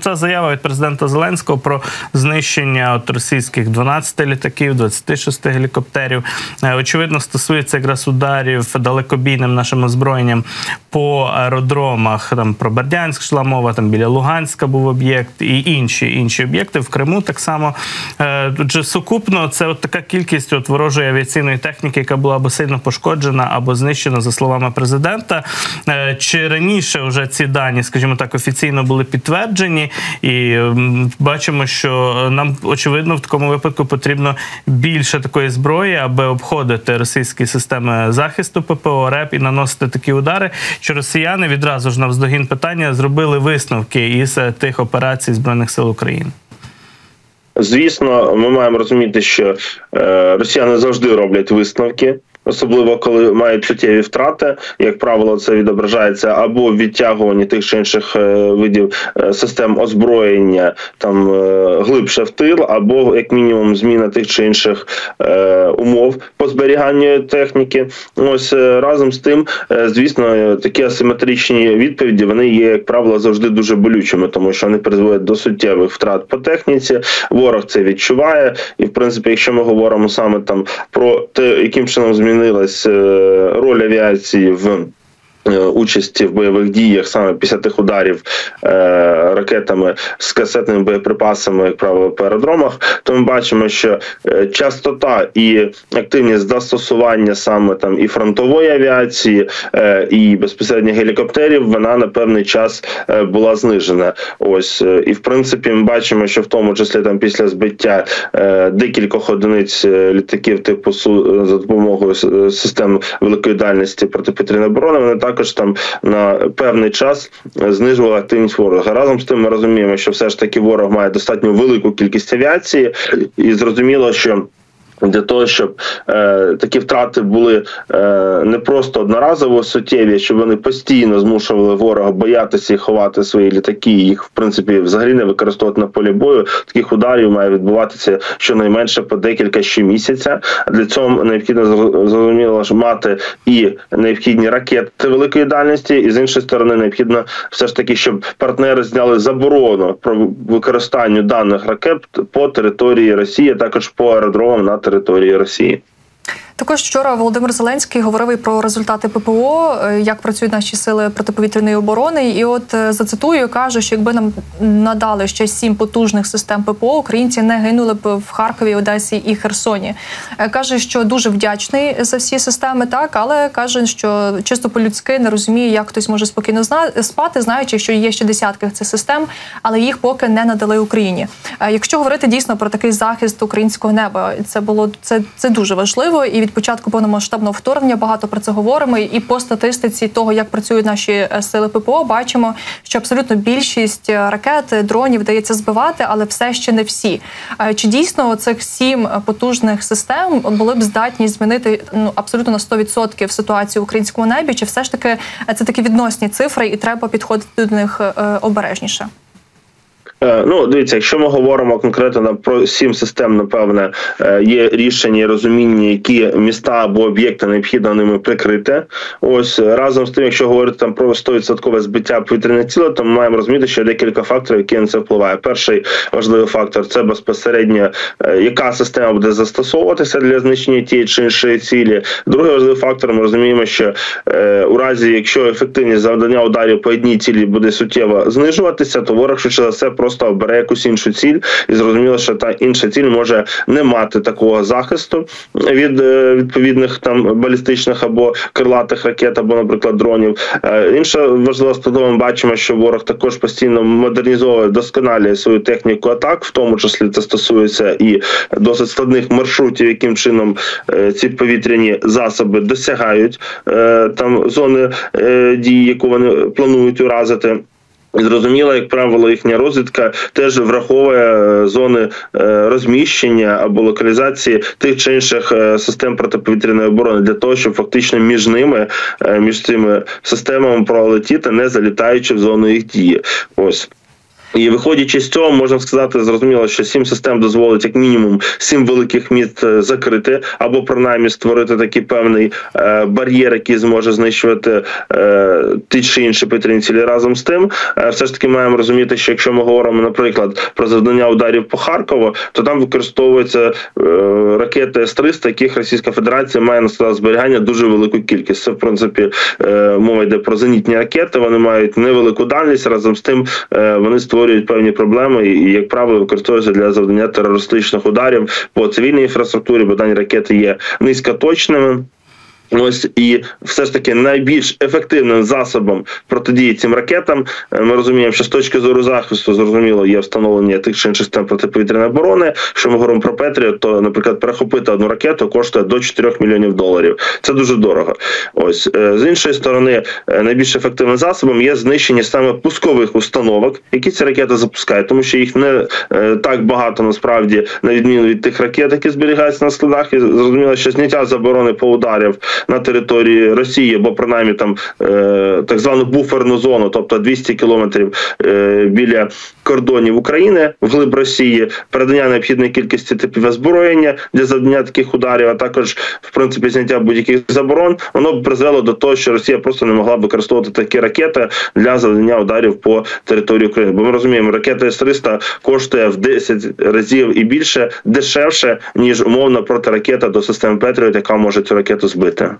Це заява від президента Зеленського про знищення от російських 12 літаків, 26 гелікоптерів. Е, очевидно, стосується якраз ударів далекобійним нашим озброєнням по аеродромах. Там про Бердянськ йшла мова, там біля Луганська був об'єкт і інші інші об'єкти в Криму. Так само е, тут же сукупно це от така кількість от ворожої авіаційної техніки, яка була або сильно пошкоджена, або знищена за словами президента. Е, чи раніше вже ці дані, скажімо так, офіційно були підтверджені? І бачимо, що нам очевидно в такому випадку потрібно більше такої зброї, аби обходити російські системи захисту ППО РЕП і наносити такі удари, що росіяни відразу ж навздогін питання зробили висновки із е, тих операцій збройних сил України. Звісно, ми маємо розуміти, що е, росіяни завжди роблять висновки особливо коли мають суттєві втрати. Як правило, це відображається або в відтягуванні тих чи інших е, видів е, систем озброєння там е, глибше в тил, або як мінімум зміна тих чи інших умов по зберіганню техніки. Ось разом з тим, звісно, такі асиметричні відповіді вони є, як правило, завжди дуже болючими, тому що вони призводять до суттєвих втрат по техніці. Ворог це відчуває, і в принципі, якщо ми говоримо саме там про те, яким чином змінити змінилась е, роль авіації в участі в бойових діях саме після тих ударів е, ракетами з касетними боєприпасами, як правило, по аеродромах, то ми бачимо, що е, частота і активність застосування саме там і фронтової авіації, і безпосередньо гелікоптерів, вона на певний час була знижена. Ось і в принципі, ми бачимо, що в тому числі там після збиття декількох одиниць літаків типу за допомогою систем великої дальності протиповітряної оборони, вони так також там на певний час знижувала активність ворога. Разом з тим ми розуміємо, що все ж таки ворог має достатньо велику кількість авіації, і зрозуміло, що для того, щоб е, такі втрати були е, не просто одноразово суттєві, щоб вони постійно змушували ворога боятися і ховати свої літаки, їх в принципі взагалі не використовувати на полі бою. Таких ударів має відбуватися щонайменше по декілька щомісяця. Для цього необхідно зрозуміло мати і необхідні ракети великої дальності, і з іншої сторони необхідно все ж таки, щоб партнери зняли заборону про використання даних ракет по території Росії, а також по аеродромам на території Росії. Також вчора Володимир Зеленський говорив і про результати ППО, е, як працюють наші сили протиповітряної оборони. І от е, зацитую, каже, що якби нам надали ще сім потужних систем ППО, українці не гинули б в Харкові, Одесі і Херсоні. Е, каже, що дуже вдячний за всі системи, так але каже, що чисто по-людськи не розуміє, як хтось може спокійно спати, знаючи, що є ще десятки цих систем, але їх поки не надали Україні. Якщо говорити дійсно про такий захист українського неба, це було це, це дуже важливо і від початку повномасштабного вторгнення багато про це говоримо. І по статистиці того, як працюють наші е, сили ППО, бачимо, що абсолютно більшість е, ракет, дронів вдається збивати, але все ще не всі. Е, чи дійсно цих сім потужних систем були б здатні змінити ну абсолютно на 100% ситуацію в українському небі? Чи все ж таки це такі відносні цифри, і треба підходити до них обережніше? Е, ну, дивіться, якщо ми говоримо конкретно про сім систем, напевне, е, є рішення і розуміння, які міста або об'єкти необхідно ними прикрити. Ось разом з тим, якщо говорити там про 100% збиття повітряне тіла, то ми маємо розуміти, що є декілька факторів, які на це впливають. Перший важливий фактор це безпосередньо е, яка система буде застосовуватися для знищення тієї чи іншої цілі. Другий важливий фактор, ми розуміємо, що у разі, якщо ефективність завдання ударів по одній цілі буде суттєво знижуватися, то ворог швидше за все просто обере якусь іншу ціль, і зрозуміло, що та інша ціль може не мати такого захисту від е, відповідних там балістичних або крилатих ракет, або, наприклад, дронів. Е, інша важлива складова, ми бачимо, що ворог також постійно модернізовує досконалює свою техніку атак, в тому числі це стосується і досить складних маршрутів, яким чином е, ці повітряні засоби досягають там зони дії, яку вони планують уразити. Зрозуміло, як правило, їхня розвідка теж враховує е, зони е, розміщення або локалізації тих чи інших е, систем протиповітряної оборони для того, щоб фактично між ними, між цими системами пролетіти, не залітаючи в зону їх дії. Ось. І виходячи з цього, можна сказати, зрозуміло, що сім систем дозволить як мінімум сім великих міст е, закрити, або принаймні створити такий певний е, бар'єр, який зможе знищувати е, ті чи інші повітряні цілі. Разом з тим, все ж таки маємо розуміти, що якщо ми говоримо, наприклад, про завдання ударів по Харкову, то там використовуються ракети С-300, яких Російська Федерація має на складах зберігання дуже велику кількість. Це в принципі мова йде про зенітні ракети. Вони мають невелику дальність. Разом з тим вони створюють певні проблеми і, як правило, використовуються для завдання терористичних ударів по цивільній інфраструктурі, бо дані ракети є низькоточними. Ось і все ж таки найбільш ефективним засобом протидії цим ракетам. е, Ми розуміємо, що з точки зору захисту зрозуміло є встановлення тих чи інших систем протиповітряної оборони. Що ми говоримо про Петріот, то, наприклад, перехопити одну ракету коштує до 4 мільйонів доларів. Це дуже дорого. Ось е, з іншої сторони, е, найбільш ефективним засобом є знищення саме пускових установок, які ці ракети запускають, тому що їх не так багато насправді на відміну від тих ракет, які зберігаються на складах. І зрозуміло, що зняття заборони по ударів на території Росії, або принаймні там е, так звану буферну зону, тобто 200 кілометрів е, біля кордонів України вглиб Росії, передання необхідної кількості типів озброєння для завдання таких ударів, а також в принципі зняття будь-яких заборон, воно б призвело до того, що Росія просто не могла використовувати такі ракети для завдання ударів по території України. Бо ми розуміємо, ракета С-300 коштує в 10 разів і більше дешевше ніж умовна протиракета до системи Петріот, яка може цю ракету збити.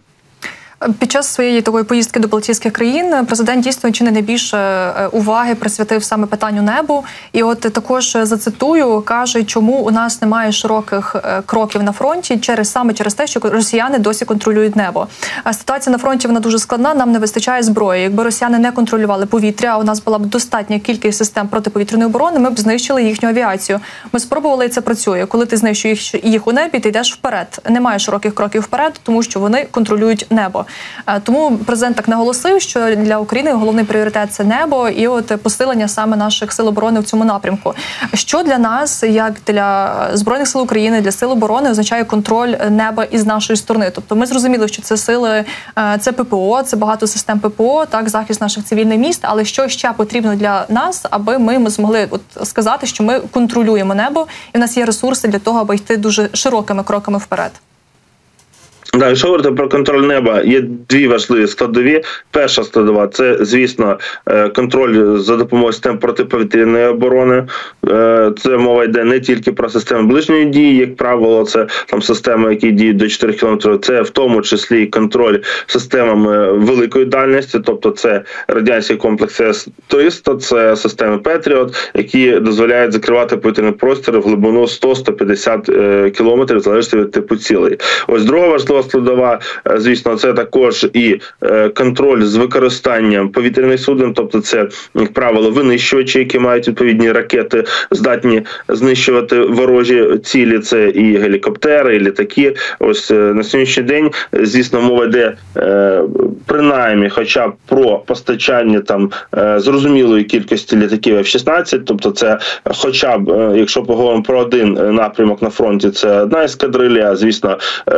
Під час своєї такої поїздки до Балтійських країн президент дійсно чи не найбільше е, уваги присвятив саме питанню небу. І от також зацитую, каже, чому у нас немає широких е, кроків на фронті через саме через те, що росіяни досі контролюють небо. А ситуація на фронті вона дуже складна. Нам не вистачає зброї. Якби росіяни не контролювали повітря, а у нас була б достатня кількість систем протиповітряної оборони. Ми б знищили їхню авіацію. Ми спробували і це працює. Коли ти знищуєш їх у небі, ти йдеш вперед. Немає широких кроків вперед, тому що вони контролюють небо. Е, Тому президент так наголосив, що для України головний пріоритет це небо і от посилення саме наших сил оборони в цьому напрямку. Що для нас, як для збройних сил України, для сил оборони, означає контроль неба із нашої сторони? Тобто, ми зрозуміли, що це сили, е, це ППО, це багато систем ППО, так захист наших цивільних міст. Але що ще потрібно для нас, аби ми змогли от сказати, що ми контролюємо небо, і в нас є ресурси для того, аби йти дуже широкими кроками вперед. Якщо говорити про контроль неба, є дві важливі складові. Перша складова це, звісно, е, контроль за допомогою систем протиповітряної оборони. Е, Це мова йде не тільки про системи ближньої дії, як правило, це там системи, які діють до 4 км. Це в тому числі контроль системами великої дальності, тобто це радянський комплекс С-300, це системи Петріот, які дозволяють закривати повітряний простір в глибину 100-150 км, залежно від типу цілей. Ось друга важлива складова, е, звісно, це також і е, контроль з використанням повітряних суден, тобто це, як правило, винищувачі, які мають відповідні ракети, здатні знищувати ворожі цілі. Це і гелікоптери, і літаки. Ось е, на сьогоднішній день, звісно, мова йде принаймні, хоча б про постачання там зрозумілої кількості літаків F-16, тобто це, хоча б, якщо поговоримо про один напрямок на фронті, це одна ескадрилля, звісно, е,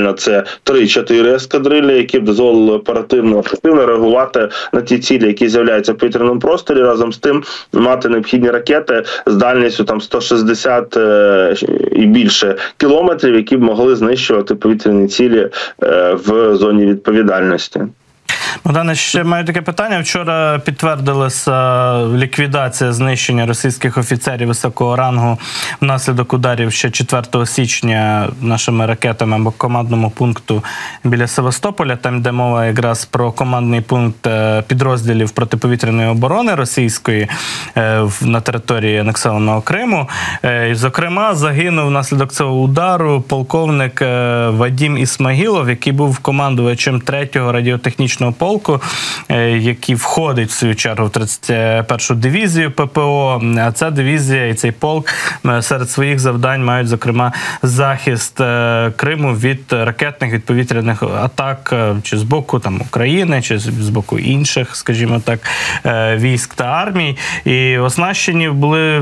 оптимально це 3-4 ескадрилі, які б дозволили оперативно ефективно реагувати на ті цілі, які з'являються в повітряному просторі. Разом з тим мати необхідні ракети з дальністю там 160 е, і більше кілометрів, які б могли знищувати повітряні цілі е, в зоні відповідальності. Богдане, ще маю таке питання. Вчора підтвердилася ліквідація знищення російських офіцерів високого рангу внаслідок ударів ще 4 січня нашими ракетами або командному пункту біля Севастополя. Там йде мова якраз про командний пункт е, підрозділів протиповітряної оборони російської е, на території анексованого Криму. Е, Зокрема, загинув внаслідок цього удару полковник Вадім Ісмагілов, який був командувачем 3-го радіотехнічного полку, е, який входить в свою чергу в 31-шу дивізію ППО. А ця дивізія і цей полк е, серед своїх завдань мають зокрема захист е, Криму від ракетних від повітряних атак е, чи з боку там України, чи з боку інших, скажімо так, е, військ та армій. І оснащені були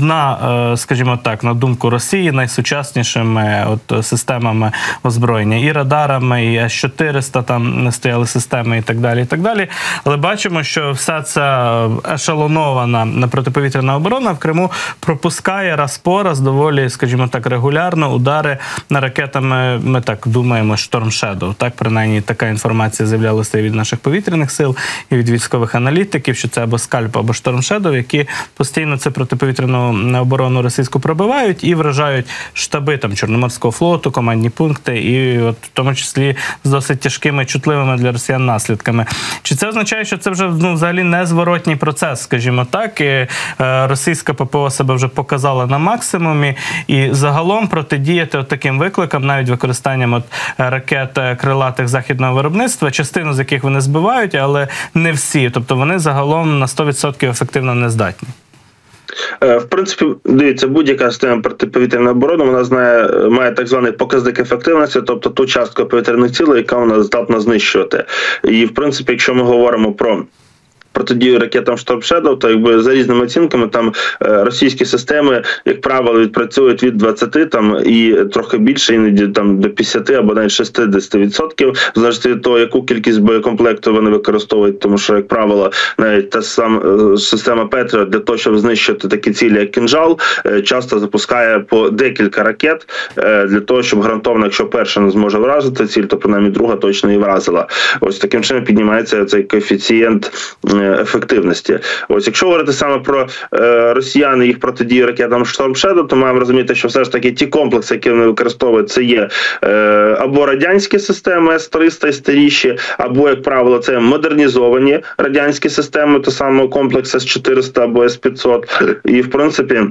на, е, скажімо так, на думку Росії, найсучаснішими от системами озброєння і радарами, і С-400 там стояли системи. Системи і так далі. і так далі. Але бачимо, що вся ця ешелонована протиповітряна оборона в Криму пропускає раз по раз доволі, скажімо так, регулярно удари на ракетами. Ми так думаємо, Шторм Shadow. Так, принаймні така інформація з'являлася від наших повітряних сил і від військових аналітиків, що це або скальп, або Шторм Shadow, які постійно це протиповітряну оборону російську пробивають і вражають штаби там Чорноморського флоту, командні пункти, і от в тому числі з досить тяжкими чутливими для росіян наслідками. Чи це означає, що це вже ну взагалі незворотній процес, скажімо так, і е, російська ППО себе вже показала на максимумі, і загалом протидіяти от таким викликам, навіть використанням от ракет е, крилатих західного виробництва, частину з яких вони збивають, але не всі, тобто вони загалом на 100% ефективно не здатні. Е, в принципі, дивіться, будь-яка система протиповітряної оборони вона знає, має так званий показник ефективності, тобто ту частку повітряних цілей, яка вона здатна знищувати. І в принципі, якщо ми говоримо про протидію ракетам Storm Shadow, то якби за різними оцінками там е, російські системи, як правило, відпрацюють від 20 там і трохи більше, іноді там до 50 або навіть 60%, залежно від того, яку кількість боєкомплекту вони використовують, тому що, як правило, навіть та сама е, система Петріот для того, щоб знищити такі цілі, як кінжал, е, часто запускає по декілька ракет для того, щоб гарантовано, якщо перша не зможе вразити ціль, то принаймні друга точно і вразила. Ось таким чином піднімається цей коефіцієнт ефективності. Ось, якщо говорити саме про е, росіян і їх протидію ракетам Storm Shadow, то маємо розуміти, що все ж таки ті комплекси, які вони використовують, це є е, або радянські системи С-300 і старіші, або, як правило, це модернізовані радянські системи, то саме комплекс С-400 або С-500. І в принципі.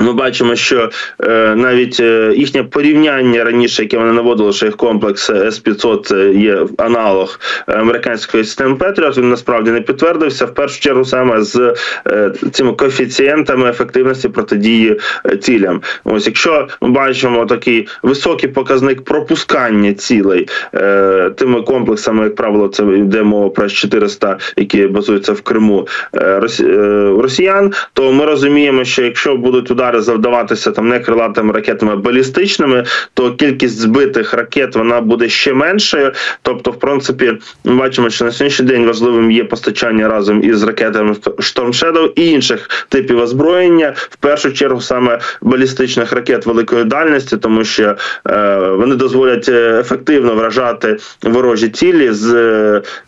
Ми бачимо, що е, навіть е, їхнє порівняння раніше, яке вони наводили, що їх комплекс С-500 є аналог американської системи Петріот, він насправді не підтвердився. В першу чергу саме з е, цими коефіцієнтами ефективності протидії е, цілям. Ось якщо ми бачимо такий високий показник пропускання цілей е, тими комплексами, як правило, це йде мова про С-400, які базуються в Криму е, е, росіян, то ми розуміємо, що якщо будуть удари удари завдаватися там не крилатими ракетами, а балістичними, то кількість збитих ракет вона буде ще меншою. Тобто, в принципі, ми бачимо, що на сьогоднішній день важливим є постачання разом із ракетами Storm Shadow і інших типів озброєння, в першу чергу саме балістичних ракет великої дальності, тому що е, вони дозволять е, ефективно вражати ворожі цілі з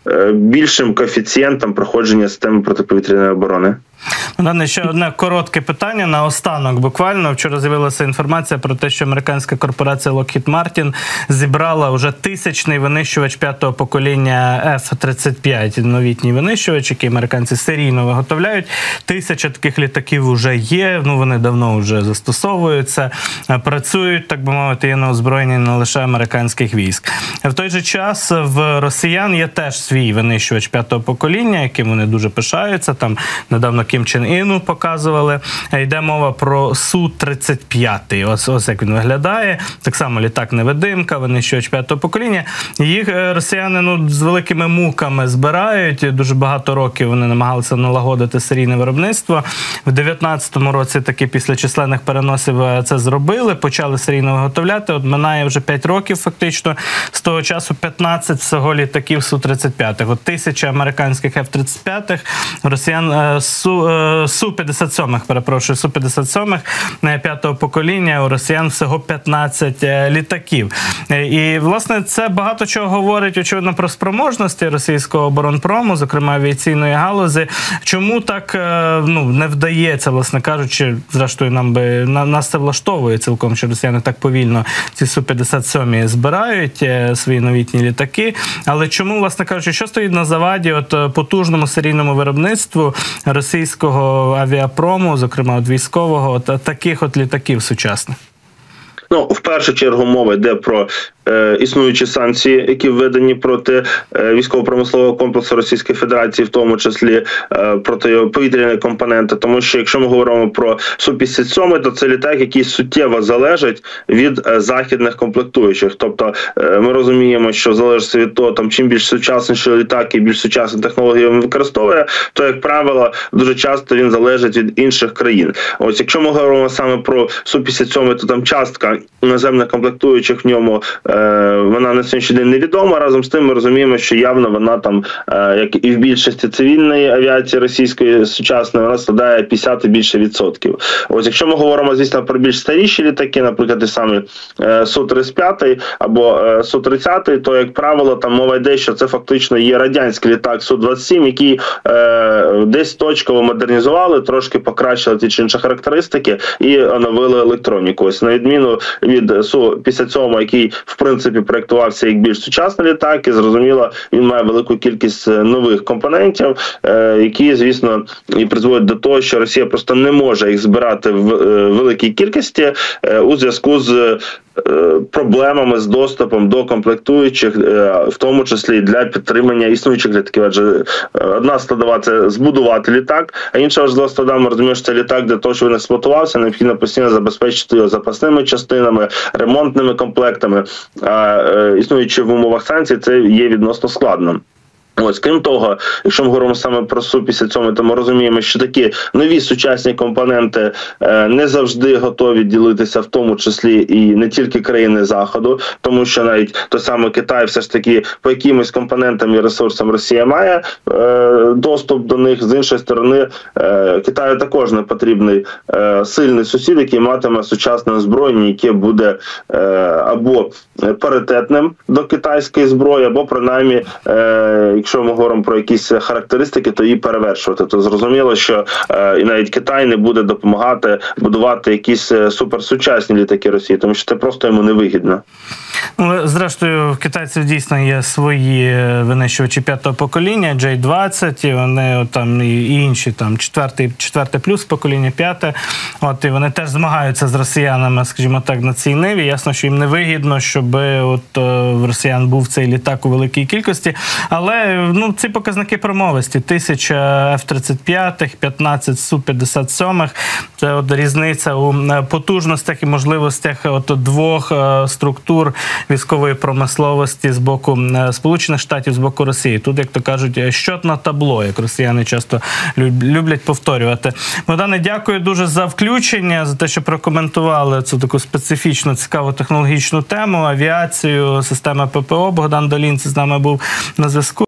е, більшим коефіцієнтом проходження системи протиповітряної оборони. Дане ще одне коротке питання на останок. Буквально вчора з'явилася інформація про те, що американська корпорація Lockheed Martin зібрала вже тисячний винищувач п'ятого покоління F-35, новітній винищувач, який американці серійно виготовляють. Тисяча таких літаків вже є. Ну вони давно вже застосовуються, працюють, так би мовити, є на озброєнні не лише американських військ. В той же час в росіян є теж свій винищувач п'ятого покоління, яким вони дуже пишаються. Там недавно Кім Чен Іну показували. Е, йде мова про су 35 Ось ось як він виглядає. Так само літак невидимка, винищувач п'ятого покоління. Їх е, росіяни ну з великими муками збирають. Дуже багато років вони намагалися налагодити серійне виробництво. В 19-му році таки після численних переносів е, це зробили. Почали серійно виготовляти. От минає вже 5 років, фактично. З того часу 15 всього літаків су 35 От тисяча американських F-35 росіян су су 57 перепрошую, су 57 п'ятого покоління у росіян всього 15 е, літаків. Е, і власне це багато чого говорить очевидно про спроможності російського оборонпрому, зокрема авіаційної галузі. Чому так е, ну не вдається, власне кажучи, зрештою нам би на нас це влаштовує цілком, що росіяни так повільно ці су 57 збирають свої новітні літаки. Але чому, власне кажучи, що стоїть на заваді? От потужному серійному виробництву російського російського авіапрому, зокрема от військового, от таких от літаків сучасних. Ну, в першу чергу мова йде про існуючі санкції, які введені проти е, військово-промислового комплексу Російської Федерації, в тому числі е, проти його компоненти. Тому що якщо ми говоримо про су 57 то це літак, який суттєво залежить від західних комплектуючих. Тобто ми розуміємо, що залежить від того, там чим більш сучасніший літак і більш сучасні технології він використовує, то як правило дуже часто він залежить від інших країн. Ось якщо ми говоримо саме про су 57 то там частка наземних комплектуючих в ньому е, вона на сьогоднішній день невідома. Разом з тим ми розуміємо, що явно вона там, е, як і в більшості цивільної авіації російської сучасної, вона складає 50 і більше відсотків. Ось якщо ми говоримо, звісно, про більш старіші літаки, наприклад, ті самі е, Су-35 або е, Су-30, то як правило, там мова йде, що це фактично є радянський літак Су-27, який е, десь точково модернізували, трошки покращили ті чи інші характеристики і оновили електроніку. Ось на відміну від Су-57, який в принципі проектувався як більш сучасний літак, і зрозуміло, він має велику кількість е, нових компонентів, е, які, звісно, і призводять до того, що Росія просто не може їх збирати в е, великій кількості у зв'язку з. Е, Проблемами з доступом до комплектуючих, е, в тому числі для підтримання існуючих літаків. Адже е, одна складова це збудувати літак, а інша важлива складова, ми розуміємо, що це літак для того, щоб він експлуатувався, необхідно постійно забезпечити його запасними частинами, ремонтними комплектами. А існуючи в умовах санкцій, це є відносно складно. Ось, крім того, якщо ми говоримо саме про су 57 то ми розуміємо, що такі нові сучасні компоненти е, не завжди готові ділитися, в тому числі і не тільки країни заходу, тому що навіть той самий Китай, все ж таки, по якимось компонентам і ресурсам Росія має е, доступ до них. З іншої сторони, е, Китаю також не потрібний сильний сусід, який матиме сучасне озброєння, яке буде або паритетним до китайської зброї, або принаймні. Е, якщо ми говоримо про якісь характеристики, то її перевершувати. То зрозуміло, що е, і навіть Китай не буде допомагати будувати якісь е, суперсучасні літаки Росії, тому що це просто йому невигідно. Ну, зрештою, в китайців дійсно є свої винищувачі п'ятого покоління, J-20, і вони там і інші, там четвертий, четверте плюс покоління, п'яте. От і вони теж змагаються з росіянами, скажімо так, на цій ниві. Ясно, що їм не вигідно, щоб от в росіян був цей літак у великій кількості. Але ну ці показники промовисті: тисяча F-35, 15 Су-57. Це от різниця у потужностях і можливостях от двох структур військової промисловості з боку Сполучених Штатів, з боку Росії. Тут, як то кажуть, щот на табло, як росіяни часто люблять повторювати. Богдане, дякую дуже за включення, за те, що прокоментували цю таку специфічну, цікаву технологічну тему, авіацію, системи ППО. Богдан Долінці з нами був на зв'язку.